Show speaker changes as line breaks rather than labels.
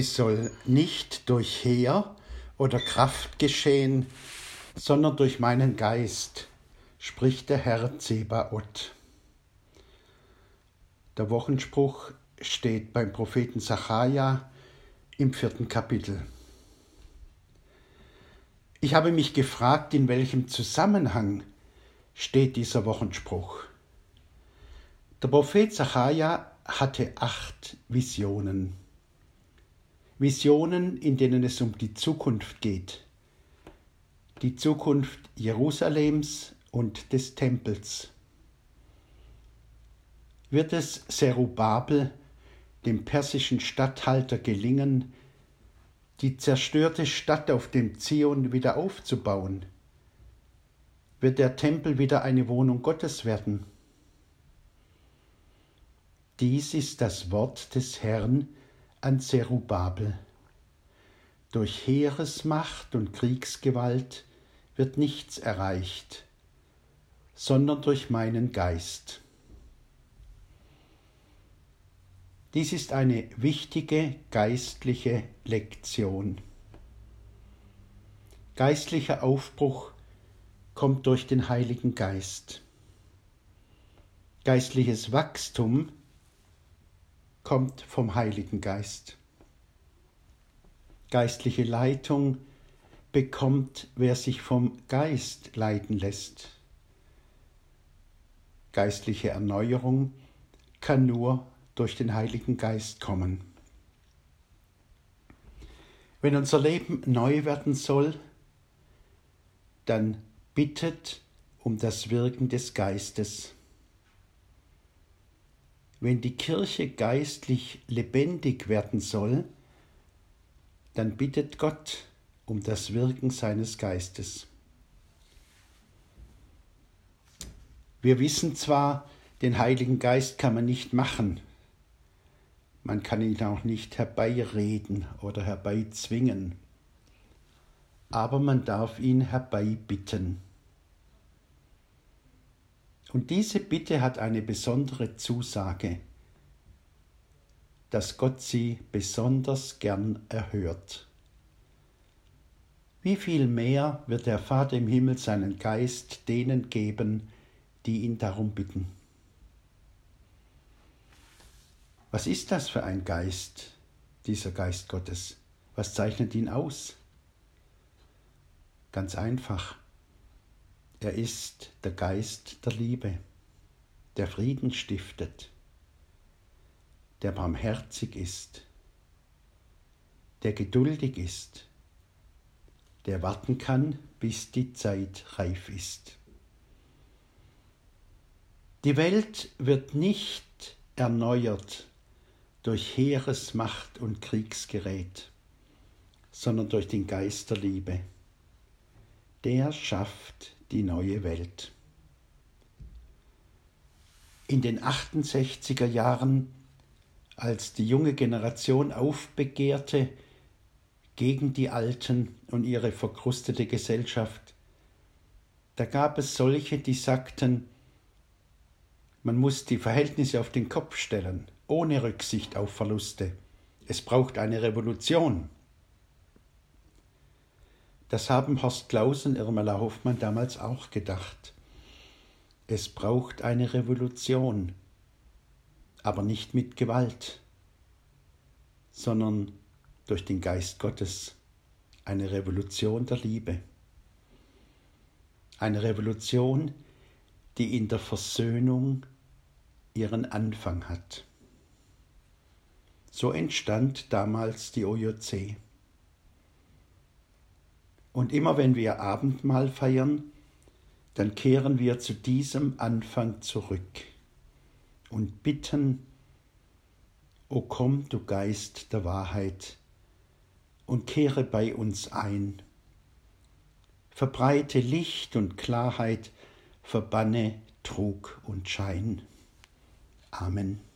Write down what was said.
Es soll nicht durch Heer oder Kraft geschehen, sondern durch meinen Geist, spricht der Herr Zebaoth. Der Wochenspruch steht beim Propheten Sacharja im vierten Kapitel. Ich habe mich gefragt, in welchem Zusammenhang steht dieser Wochenspruch. Der Prophet Sacharja hatte acht Visionen. Visionen, in denen es um die Zukunft geht. Die Zukunft Jerusalems und des Tempels. Wird es Zerubabel, dem persischen Statthalter, gelingen, die zerstörte Stadt auf dem Zion wieder aufzubauen? Wird der Tempel wieder eine Wohnung Gottes werden? Dies ist das Wort des Herrn an Zerubabel. Durch Heeresmacht und Kriegsgewalt wird nichts erreicht, sondern durch meinen Geist. Dies ist eine wichtige geistliche Lektion. Geistlicher Aufbruch kommt durch den Heiligen Geist. Geistliches Wachstum kommt vom Heiligen Geist. Geistliche Leitung bekommt, wer sich vom Geist leiten lässt. Geistliche Erneuerung kann nur durch den Heiligen Geist kommen. Wenn unser Leben neu werden soll, dann bittet um das Wirken des Geistes. Wenn die Kirche geistlich lebendig werden soll, dann bittet Gott um das Wirken seines Geistes. Wir wissen zwar, den Heiligen Geist kann man nicht machen, man kann ihn auch nicht herbeireden oder herbeizwingen. Aber man darf ihn herbeibitten. Und diese Bitte hat eine besondere Zusage, dass Gott sie besonders gern erhört. Wie viel mehr wird der Vater im Himmel seinen Geist denen geben, die ihn darum bitten? Was ist das für ein Geist, dieser Geist Gottes? Was zeichnet ihn aus? Ganz einfach. Er ist der Geist der Liebe, der Frieden stiftet, der barmherzig ist, der geduldig ist, der warten kann, bis die Zeit reif ist. Die Welt wird nicht erneuert durch Heeresmacht und Kriegsgerät, sondern durch den Geist der Liebe. Der schafft die neue Welt. In den 68er Jahren, als die junge Generation aufbegehrte gegen die Alten und ihre verkrustete Gesellschaft, da gab es solche, die sagten, man muss die Verhältnisse auf den Kopf stellen ohne Rücksicht auf Verluste. Es braucht eine Revolution. Das haben Horst Klaus und Irmela Hoffmann damals auch gedacht. Es braucht eine Revolution, aber nicht mit Gewalt, sondern durch den Geist Gottes, eine Revolution der Liebe. Eine Revolution, die in der Versöhnung ihren Anfang hat. So entstand damals die OJC. Und immer wenn wir Abendmahl feiern, dann kehren wir zu diesem Anfang zurück und bitten, O komm, du Geist der Wahrheit, und kehre bei uns ein. Verbreite Licht und Klarheit, verbanne Trug und Schein. Amen.